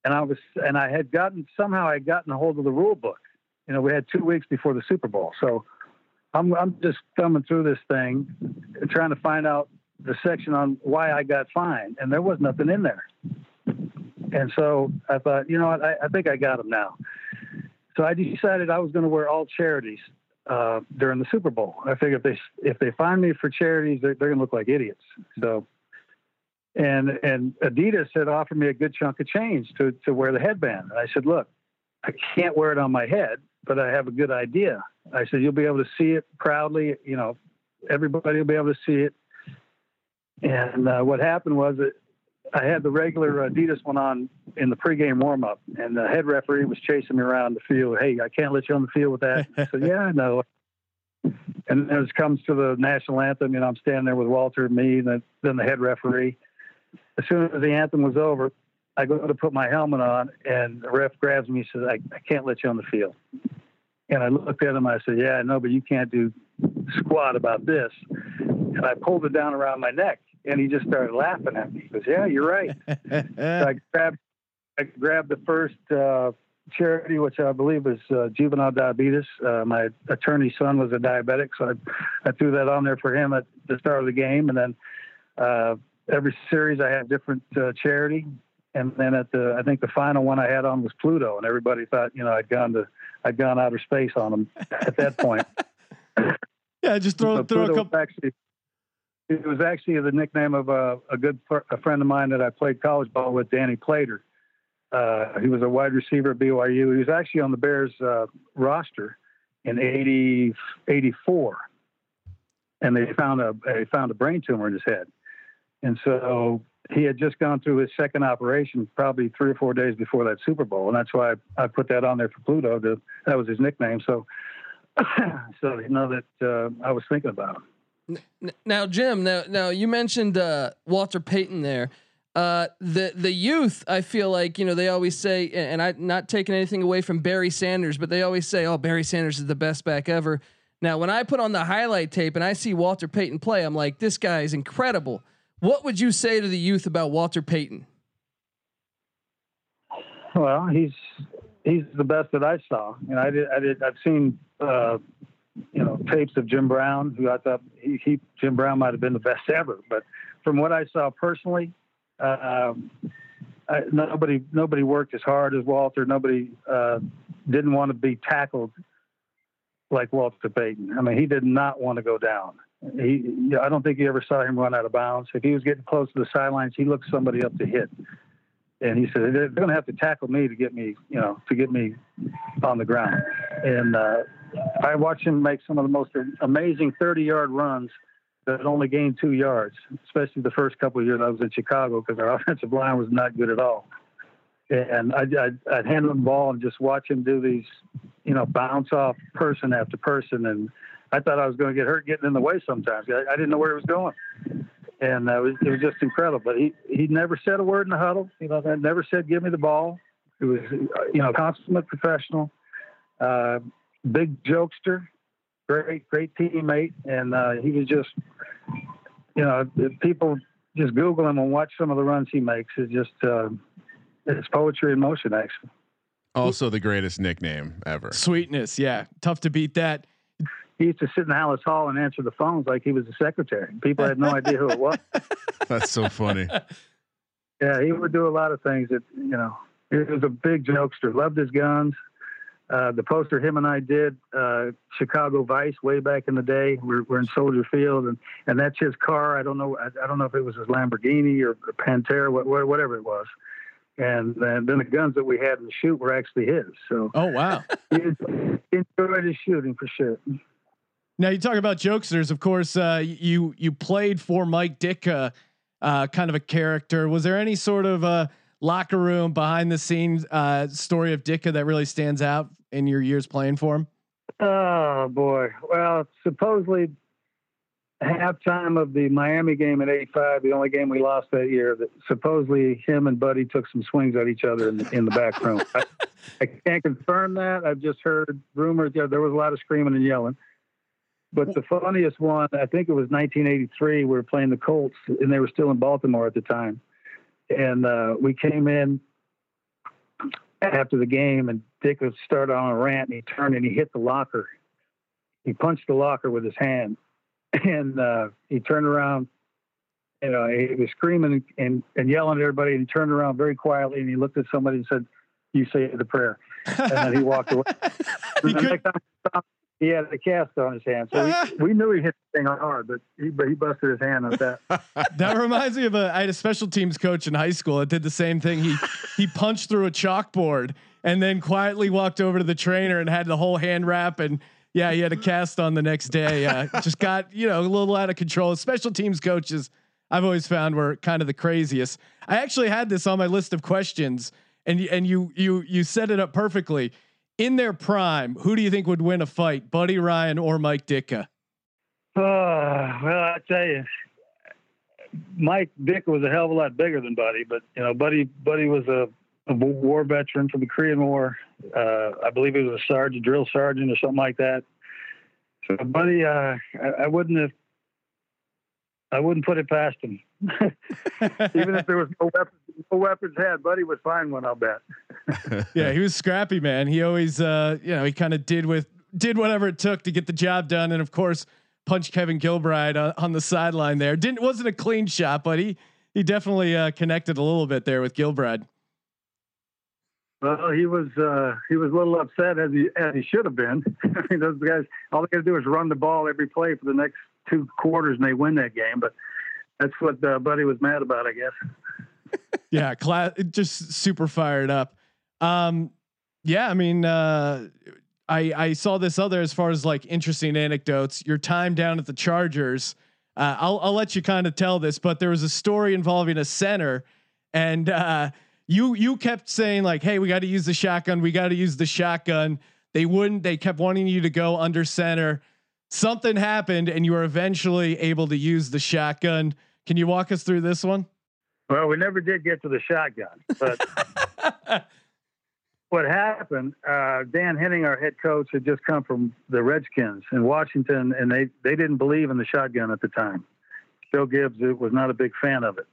and I was, and I had gotten somehow I had gotten a hold of the rule book. You know, we had two weeks before the Super Bowl, so I'm I'm just thumbing through this thing, trying to find out the section on why I got fined, and there was nothing in there. And so I thought, you know what, I, I think I got them now. So I decided I was going to wear all charities uh, during the Super Bowl. I figured if they if they find me for charities, they're, they're going to look like idiots. So, and and Adidas had offered me a good chunk of change to to wear the headband. And I said, look, I can't wear it on my head, but I have a good idea. I said, you'll be able to see it proudly. You know, everybody will be able to see it. And uh, what happened was that I had the regular Adidas one on in the pregame warmup, and the head referee was chasing me around the field. Hey, I can't let you on the field with that. I said, Yeah, I know. And as it comes to the national anthem, you know, I'm standing there with Walter, me, and then, the head referee. As soon as the anthem was over, I go to put my helmet on, and the ref grabs me and says, I, I can't let you on the field. And I looked at him. I said, Yeah, I know, but you can't do squat about this. And I pulled it down around my neck, and he just started laughing at me. He goes, "Yeah, you're right." so I grabbed, I grabbed the first uh, charity, which I believe is uh, juvenile diabetes. Uh, my attorney's son was a diabetic, so I, I threw that on there for him at the start of the game, and then uh, every series I had different uh, charity. And then at the, I think the final one I had on was Pluto, and everybody thought, you know, I'd gone to, I'd gone outer space on them at that point. yeah, just throw So throw a couple. actually, it was actually the nickname of a, a good fr- a friend of mine that I played college ball with, Danny Plater. Uh, he was a wide receiver at BYU. He was actually on the Bears uh, roster in 80, 84. and they found a they found a brain tumor in his head, and so he had just gone through his second operation, probably three or four days before that Super Bowl, and that's why I, I put that on there for Pluto. To, that was his nickname, so so you know that uh, I was thinking about him. Now, Jim, now now you mentioned uh, Walter Payton there. Uh, the the youth, I feel like you know they always say, and I'm not taking anything away from Barry Sanders, but they always say, "Oh, Barry Sanders is the best back ever." Now, when I put on the highlight tape and I see Walter Payton play, I'm like, "This guy is incredible." What would you say to the youth about Walter Payton? Well, he's he's the best that I saw. Know, I did I did I've seen uh, you know tapes of Jim Brown, who I thought he, he Jim Brown might have been the best ever. But from what I saw personally, uh, I, nobody nobody worked as hard as Walter. Nobody uh, didn't want to be tackled like Walter Payton. I mean, he did not want to go down. He, I don't think you ever saw him run out of bounds. If he was getting close to the sidelines, he looked somebody up to hit and he said they're going to have to tackle me to get me, you know, to get me on the ground. And uh, I watched him make some of the most amazing 30-yard runs that only gained two yards, especially the first couple of years I was in Chicago because our offensive line was not good at all. And I'd, I'd, I'd hand him the ball and just watch him do these, you know, bounce off person after person. And I thought I was going to get hurt getting in the way sometimes. I, I didn't know where he was going and uh, it, was, it was just incredible. But he he never said a word in the huddle. You know, never said give me the ball. He was you know consummate professional, uh, big jokester, great great teammate, and uh, he was just you know people just Google him and watch some of the runs he makes. It's just uh, it's poetry in motion actually. Also, the greatest nickname ever. Sweetness, yeah, tough to beat that. He used to sit in Halas Hall and answer the phones like he was a secretary. People had no idea who it was. That's so funny. Yeah, he would do a lot of things that you know. He was a big jokester. Loved his guns. Uh, the poster him and I did, uh, Chicago Vice, way back in the day. We're, we're in Soldier Field, and, and that's his car. I don't know. I, I don't know if it was his Lamborghini or Pantera, what, whatever it was. And, and then the guns that we had in the shoot were actually his. So Oh wow. he enjoyed his shooting for sure. Now you talk about jokesters. Of course, uh, you you played for Mike Ditka, uh, kind of a character. Was there any sort of uh, locker room behind the scenes uh, story of Ditka that really stands out in your years playing for him? Oh boy. Well, supposedly halftime of the Miami game in '85, the only game we lost that year. That supposedly him and Buddy took some swings at each other in the, in the back room. I, I can't confirm that. I've just heard rumors. Yeah, there was a lot of screaming and yelling. But the funniest one, I think it was 1983. We were playing the Colts, and they were still in Baltimore at the time. And uh, we came in after the game, and Ditka was started on a rant, and he turned and he hit the locker. He punched the locker with his hand, and uh, he turned around. You know, he was screaming and, and yelling at everybody, and he turned around very quietly, and he looked at somebody and said, "You say the prayer," and then he walked away. He could- time we saw him, he had a cast on his hand, so we, we knew he hit the thing hard, but he, but he busted his hand on that. That reminds me of a I had a special teams coach in high school that did the same thing. He he punched through a chalkboard and then quietly walked over to the trainer and had the whole hand wrap and yeah, he had a cast on the next day. Uh, just got you know a little out of control. Special teams coaches I've always found were kind of the craziest. I actually had this on my list of questions and and you you you set it up perfectly. In their prime, who do you think would win a fight, Buddy Ryan or Mike Ditka? Uh, well, I tell you, Mike Ditka was a hell of a lot bigger than Buddy, but you know, Buddy Buddy was a, a war veteran from the Korean War. Uh, I believe he was a sergeant, drill sergeant, or something like that. So, Buddy, uh, I, I wouldn't have, I wouldn't put it past him. Even if there was no weapons, no weapons had, Buddy was fine one. I'll bet. yeah, he was scrappy, man. He always, uh, you know, he kind of did with did whatever it took to get the job done, and of course, punched Kevin Gilbride on, on the sideline there. Didn't wasn't a clean shot, but he he definitely uh, connected a little bit there with Gilbride. Well, he was uh, he was a little upset as he as he should have been. I mean, those guys all they got to do is run the ball every play for the next two quarters, and they win that game. But that's what uh, Buddy was mad about, I guess. Yeah, class, just super fired up. Um, yeah, I mean, uh, I I saw this other as far as like interesting anecdotes. Your time down at the Chargers. Uh, I'll I'll let you kind of tell this, but there was a story involving a center, and uh, you you kept saying like, "Hey, we got to use the shotgun. We got to use the shotgun." They wouldn't. They kept wanting you to go under center. Something happened, and you were eventually able to use the shotgun. Can you walk us through this one? Well, we never did get to the shotgun, but what happened? Uh, Dan Henning, our head coach, had just come from the Redskins in Washington, and they they didn't believe in the shotgun at the time. Bill Gibbs was not a big fan of it,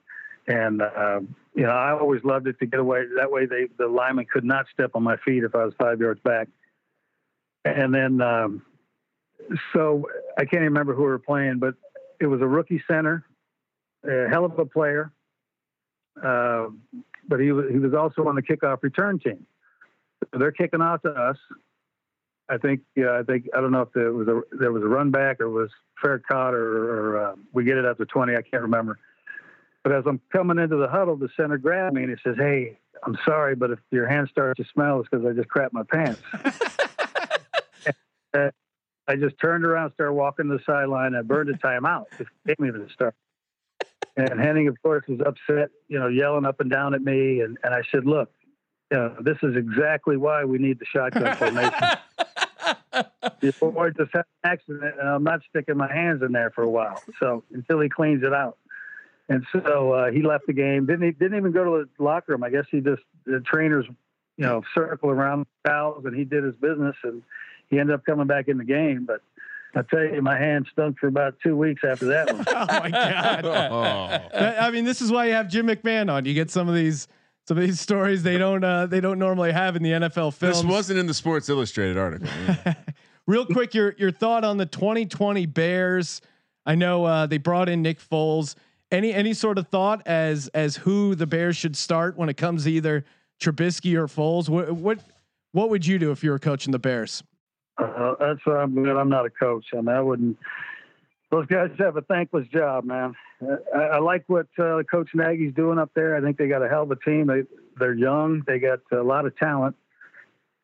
and uh, you know I always loved it to get away. That way, they the lineman could not step on my feet if I was five yards back. And then, um, so I can't even remember who we were playing, but it was a rookie center, a hell of a player. Uh, but he was he was also on the kickoff return team. So they're kicking out to us. I think yeah, I think I don't know if there was a there was a run back or was fair caught or, or uh, we get it up to twenty. I can't remember. But as I'm coming into the huddle, the center grabbed me and he says, "Hey, I'm sorry, but if your hand starts to smell, it's because I just crapped my pants." Uh, I just turned around, started walking to the sideline. I burned a timeout. Gave me the start. And Henning, of course, was upset, you know, yelling up and down at me. And, and I said, look, you know, this is exactly why we need the shotgun formation. Before boy just had an accident, and I'm not sticking my hands in there for a while. So until he cleans it out. And so uh, he left the game. Didn't he? Didn't even go to the locker room. I guess he just the trainers, you know, circle around the towels, and he did his business, and he ended up coming back in the game. But I tell you, my hand stunk for about two weeks after that one. Oh my god! Oh. That- I mean, this is why you have Jim McMahon on. You get some of these some of these stories they don't uh, they don't normally have in the NFL films. This wasn't in the Sports Illustrated article. Real quick, your your thought on the 2020 Bears? I know uh, they brought in Nick Foles. Any any sort of thought as as who the Bears should start when it comes to either Trubisky or Foles? What what what would you do if you were coaching the Bears? Uh, that's why I'm glad I'm not a coach. I mean, I wouldn't. Those guys have a thankless job, man. Uh, I, I like what uh, Coach Nagy's doing up there. I think they got a hell of a team. They they're young. They got a lot of talent,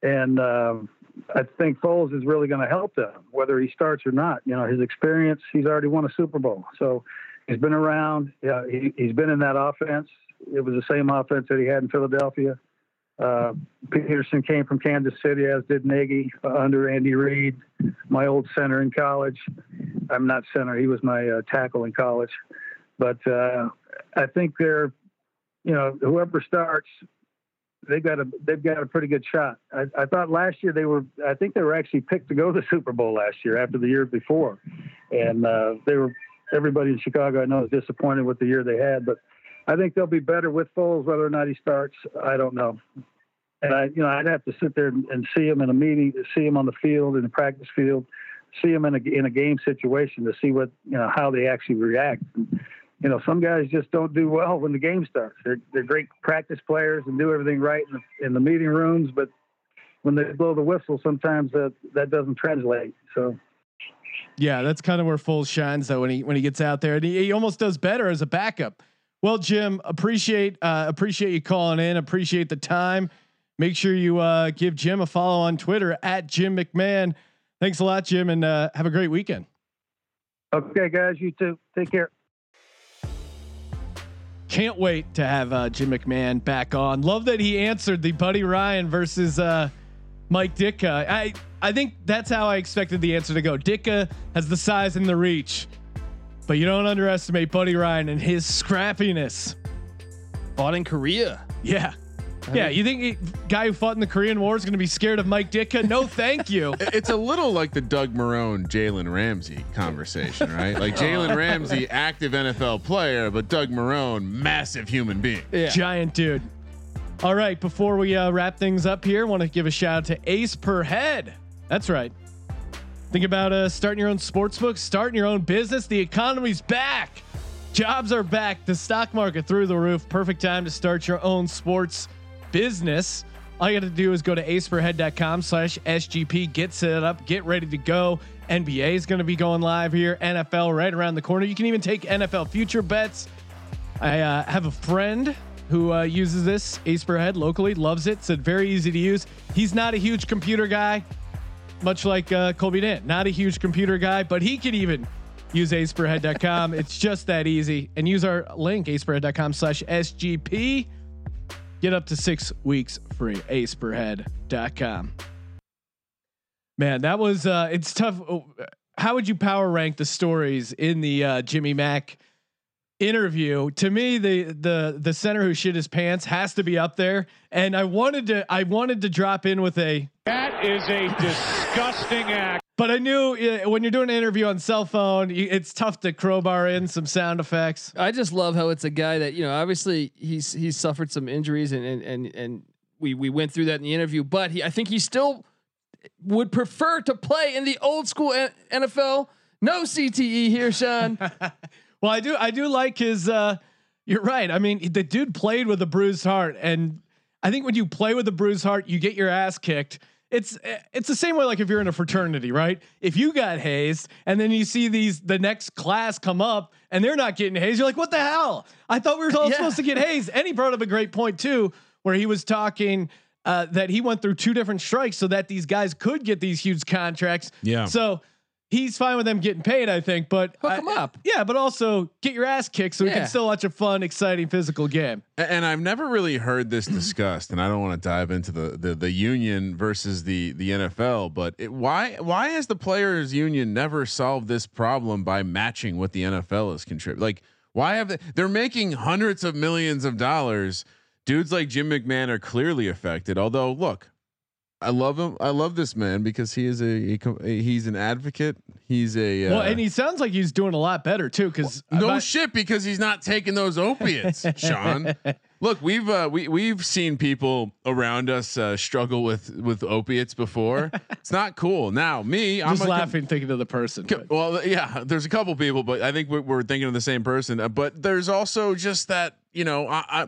and um, I think Foles is really going to help them, whether he starts or not. You know, his experience. He's already won a Super Bowl, so he's been around. Yeah, he, he's been in that offense. It was the same offense that he had in Philadelphia. Uh, Peterson came from Kansas City, as did Nagy uh, under Andy Reid, my old center in college. I'm not center; he was my uh, tackle in college. But uh, I think they're, you know, whoever starts, they've got a they've got a pretty good shot. I, I thought last year they were I think they were actually picked to go to the Super Bowl last year after the year before, and uh, they were everybody in Chicago I know is disappointed with the year they had, but I think they'll be better with Foles. Whether or not he starts, I don't know. And I you know I'd have to sit there and, see him in a meeting, see him on the field in the practice field, see him in a in a game situation to see what you know how they actually react. And, you know, some guys just don't do well when the game starts. They're they're great practice players and do everything right in the, in the meeting rooms, but when they blow the whistle, sometimes that that doesn't translate. So Yeah, that's kind of where Foles shines though when he when he gets out there, and he, he almost does better as a backup. Well, Jim, appreciate uh, appreciate you calling in. Appreciate the time. Make sure you uh, give Jim a follow on Twitter at Jim McMahon. Thanks a lot, Jim, and uh, have a great weekend. okay, guys, you too. Take care. Can't wait to have uh, Jim McMahon back on. Love that he answered the Buddy Ryan versus uh, Mike Ditka. I I think that's how I expected the answer to go. Ditka has the size and the reach, but you don't underestimate Buddy Ryan and his scrappiness. Fought in Korea. Yeah. Yeah, you think he, guy who fought in the Korean War is going to be scared of Mike Ditka? No, thank you. It's a little like the Doug Marrone, Jalen Ramsey conversation, right? Like Jalen Ramsey, active NFL player, but Doug Marrone, massive human being. Yeah. Giant dude. All right, before we uh, wrap things up here, want to give a shout out to Ace Per Head. That's right. Think about uh, starting your own sports book, starting your own business. The economy's back. Jobs are back. The stock market through the roof. Perfect time to start your own sports business. All you got to do is go to aceperhead.com slash SGP, get set up, get ready to go. NBA is going to be going live here. NFL right around the corner. You can even take NFL future bets. I uh, have a friend who uh, uses this Ace head locally, loves it. Said very easy to use. He's not a huge computer guy, much like uh, Colby Dent. Not a huge computer guy, but he can even use aceperhead.com. it's just that easy. And use our link aceperhead.com slash SGP. Get up to six weeks free. Aceperhead.com. Man, that was uh it's tough. Oh, How would you power rank the stories in the uh Jimmy Mack interview? To me, the the the center who shit his pants has to be up there. And I wanted to I wanted to drop in with a That is a disgusting act. but I knew uh, when you're doing an interview on cell phone, you, it's tough to crowbar in some sound effects. I just love how it's a guy that you know. Obviously, he's he's suffered some injuries, and and and, and we we went through that in the interview. But he, I think he still would prefer to play in the old school NFL. No CTE here, Sean. Well, I do I do like his uh you're right. I mean, the dude played with a bruised heart and I think when you play with a bruised heart, you get your ass kicked. It's it's the same way like if you're in a fraternity, right? If you got hazed and then you see these the next class come up and they're not getting hazed, you're like, "What the hell? I thought we were all Yeah. supposed to get hazed." And he brought up a great point too where he was talking uh, that he went through two different strikes so that these guys could get these huge contracts. Yeah. So he's fine with them getting paid, I think, but Hook I- 'em up. Yeah, but also get your ass kicked so we can still watch a fun, exciting physical game. A- And I've never really heard this discussed, and I don't want to dive into the, the the union versus the the NFL. But it, why why has the players' union never solved this problem by matching what the NFL is contributing? Like, why have they? They're making hundreds of millions of dollars. Dudes like Jim McMahon are clearly affected. Although, look, I love him. I love this man because he is a, a he's an advocate. He's a uh, well, and he sounds like he's doing a lot better too. Because no shit because he's not taking those opiates, Sean. Look, we've uh, we we've seen people around us uh, struggle with with opiates before. It's not cool. Now, me, I'm just a laughing, thinking of the person. co- well, yeah, there's a couple people, but I think we're, we're thinking of the same person. Uh, but there's also just that you know, I, I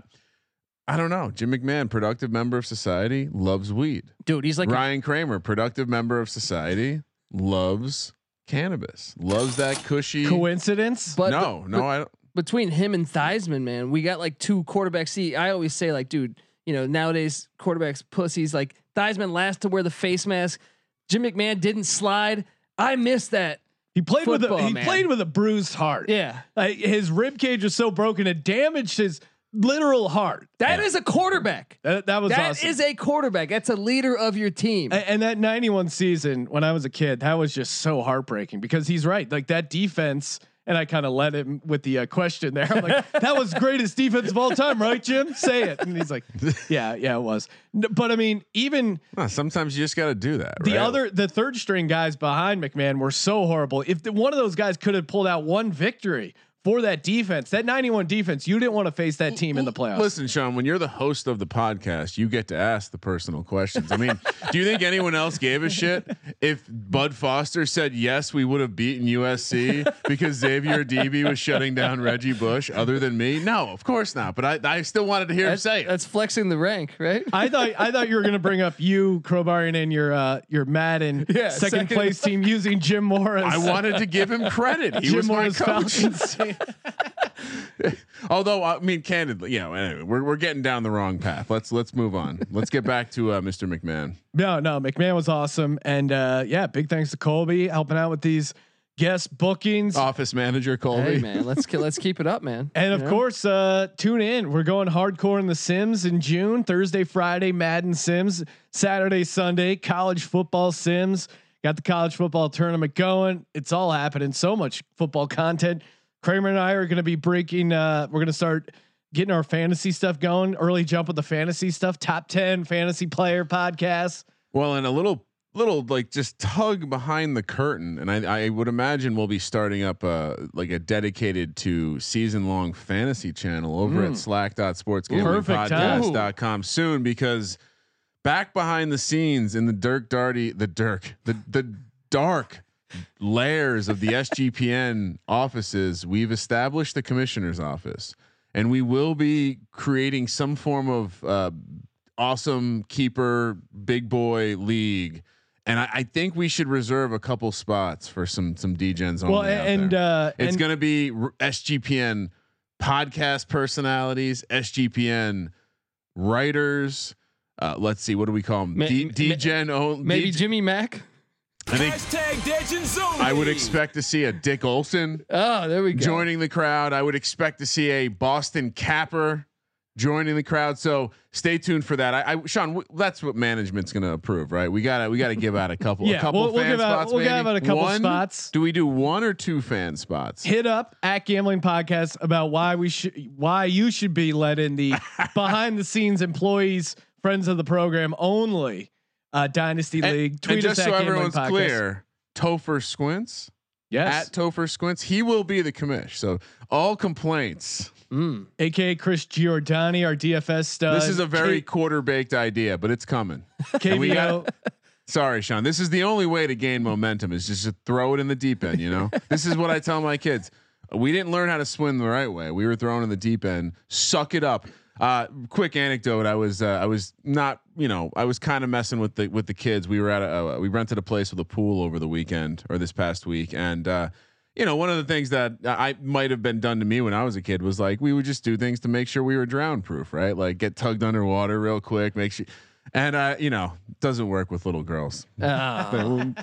I don't know. Jim McMahon, productive member of society, loves weed. Dude, he's like a- Ryan Kramer, productive member of society, loves cannabis, loves that Kushy. Coincidence? but no, the- no, I don't. between him and Theismann, man, we got like two quarterbacks. See, I always say like, dude, you know, nowadays quarterbacks pussies. Like Theismann last to wear the face mask. Jim McMahon didn't slide. I missed that. he played with a he man. played with a bruised heart. Yeah, Like, his rib cage was so broken it damaged his literal heart. that is a quarterback. That, that was That awesome. is a quarterback. That's a leader of your team. A- and that 91 season when I was a kid, that was just so heartbreaking because he's right. Like that defense and I kind of let him with the uh, question there. I'm like, "That was greatest defense of all time, right, Jim? Say it." And he's like, "Yeah, yeah, it was." N- But I mean, even Well, sometimes you just got to do that. the right? other, the third string guys behind McMahon were so horrible. If the, one of those guys could have pulled out one victory for that defense, that 91 defense, you didn't want to face that team in the playoffs. Listen, Sean, when you're the host of the podcast, you get to ask the personal questions. I mean, do you think anyone else gave a shit if Bud Foster said yes, we would have beaten USC because Xavier Adibi was shutting down Reggie Bush? Other than me, no, of course not. But I, I still wanted to hear him say it. that's flexing the rank, right? I thought I thought you were going to bring up you crowbarring in your uh, your Madden Yeah, second, second- place team using Jim Mora. I wanted to give him credit. He Jim was my Morris coach. Falcons. Although I mean, candidly, you know, anyway, we're we're getting down the wrong path. Let's let's move on. Let's get back to uh, Mr. McMahon. no, no, McMahon was awesome, and uh, yeah, big thanks to Colby helping out with these guest bookings. Office manager Colby. Hey man, let's let's keep it up, man. And of You know? course, uh, tune in. We're going hardcore in the Sims in June. Thursday, Friday, Madden Sims. Saturday, Sunday, college football Sims. Got the college football tournament going. It's all happening. So much football content. Kramer and I are going to be breaking. Uh, we're going to start getting our fantasy stuff going. Early jump with the fantasy stuff. Top ten fantasy player podcast. Well, and a little little like just tug behind the curtain, and I, I would imagine we'll be starting up a like a dedicated to season long fantasy channel over at Slack slack.sportsgamblingpodcast.com soon because back behind the scenes in the Dirk Darty the Dirk the the dark layers of the SGPN offices, we've established the commissioner's office, and we will be creating some form of uh, awesome keeper big boy league. And I, I think we should reserve a couple spots for some some Degens only. Well, and uh, it's going to be SGPN podcast personalities, SGPN writers. Uh, let's see, what do we call them? Ma- D- ma- Degen. Maybe DG Jimmy Mack. I think I would expect to see a Dick Olson Oh, there we go. joining the crowd. I would expect to see a Boston Capper joining the crowd. So stay tuned for that. I, I Sean, w- that's what management's going to approve, right? We gotta we gotta give out a couple, Yeah, a couple we'll- we'll fan give out- spots. we'll give out a couple One? spots. Do we do one or two fan spots? hit up at gambling podcast about why we should why you should be let in the behind the scenes employees friends of the program only uh dynasty And- league and tweet just us so at everyone's Podcast. clear, Topher Squints yes at Topher Squints, he will be the commish. So all complaints. Mm. aka chris giordani our dfs stud this is a very K- quarter baked idea, but it's coming. And we kvo Sorry, Sean. This is the only way to gain momentum is just to throw it in the deep end. You know, this is what I tell my kids. We didn't learn how to swim the right way. We were thrown in the deep end. Suck it up. Uh, quick anecdote. I was uh, I was not you know I was kind of messing with the with the kids. We were at a uh, we rented a place with a pool over the weekend or this past week, and uh, you know one of the things that I might have been done to me when I was a kid was like we would just do things to make sure we were drown proof, right? Like get tugged underwater real quick, make sure. And uh, you know, doesn't work with little girls. Ah.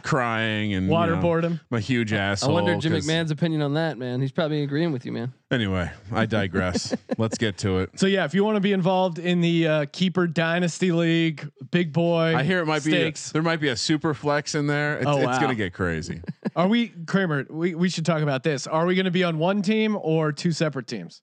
Crying and you know, waterboard him I'm a huge asshole. I wonder Jim McMahon's opinion on that, man. He's probably agreeing with you, man. Anyway, I digress. Let's get to it. so yeah if you want to be involved in the uh keeper dynasty league big boy I hear it might be a, stakes there might be a super flex in there. It's, Oh, it's gonna get crazy. are we kramer we, we should talk about this are we going to be on one team or two separate teams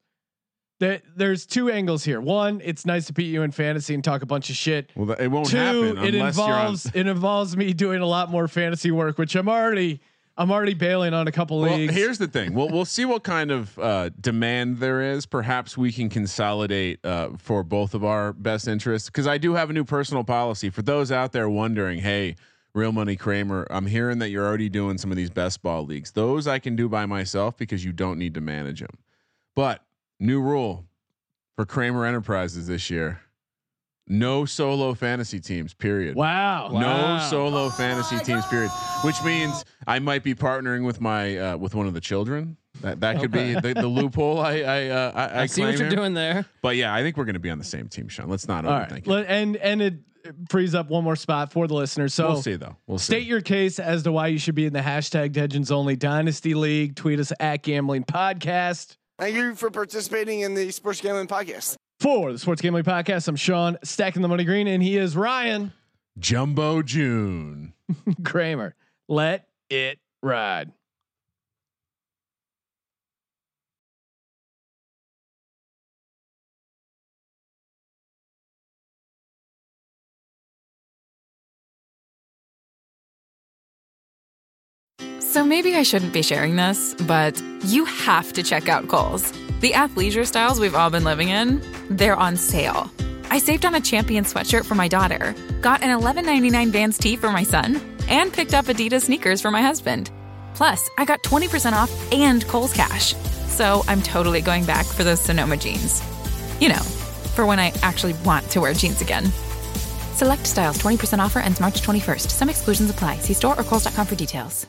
there, there's two angles here. One, it's nice to beat you in fantasy and talk a bunch of shit. Well, it won't Two, happen it unless involves you're on. it involves me doing a lot more fantasy work, which I'm already I'm already bailing on a couple Well, leagues. here's the thing. We'll we'll see what kind of uh, demand there is. Perhaps we can consolidate uh, for both of our best interests. Because I do have a new personal policy for those out there wondering. Hey, real money Kramer, I'm hearing that you're already doing some of these best ball leagues. Those I can do by myself because you don't need to manage them. But new rule for Kramer Enterprises this year: no solo fantasy teams. Period. wow. No solo fantasy teams. Period. Which means I might be partnering with my uh, with one of the children. That that could be the, the loophole. I I uh, I, I, I see what you're here. doing there. But yeah, I think we're going to be on the same team, Sean. Let's not All overthink right. it. And and it frees up one more spot for the listeners. So we'll see though. We'll state see. your case as to why you should be in the hashtag Legends Only Dynasty League. Tweet us at Gambling Podcast. Thank you for participating in the Sports Gambling Podcast. For the Sports Gambling Podcast, I'm Sean, stacking the money green, and he is Ryan Jumbo June. Kramer. Let it ride. So maybe I shouldn't be sharing this, but you have to check out Kohl's. The athleisure styles we've all been living in, they're on sale. I saved on a champion sweatshirt for my daughter, got an $11.99 Vans tee for my son, and picked up Adidas sneakers for my husband. Plus, I got 20% off and Kohl's Cash. So I'm totally going back for those Sonoma jeans. You know, for when I actually want to wear jeans again. Select styles 20% offer ends March 21st. Some exclusions apply. See store or Kohl's.com for details.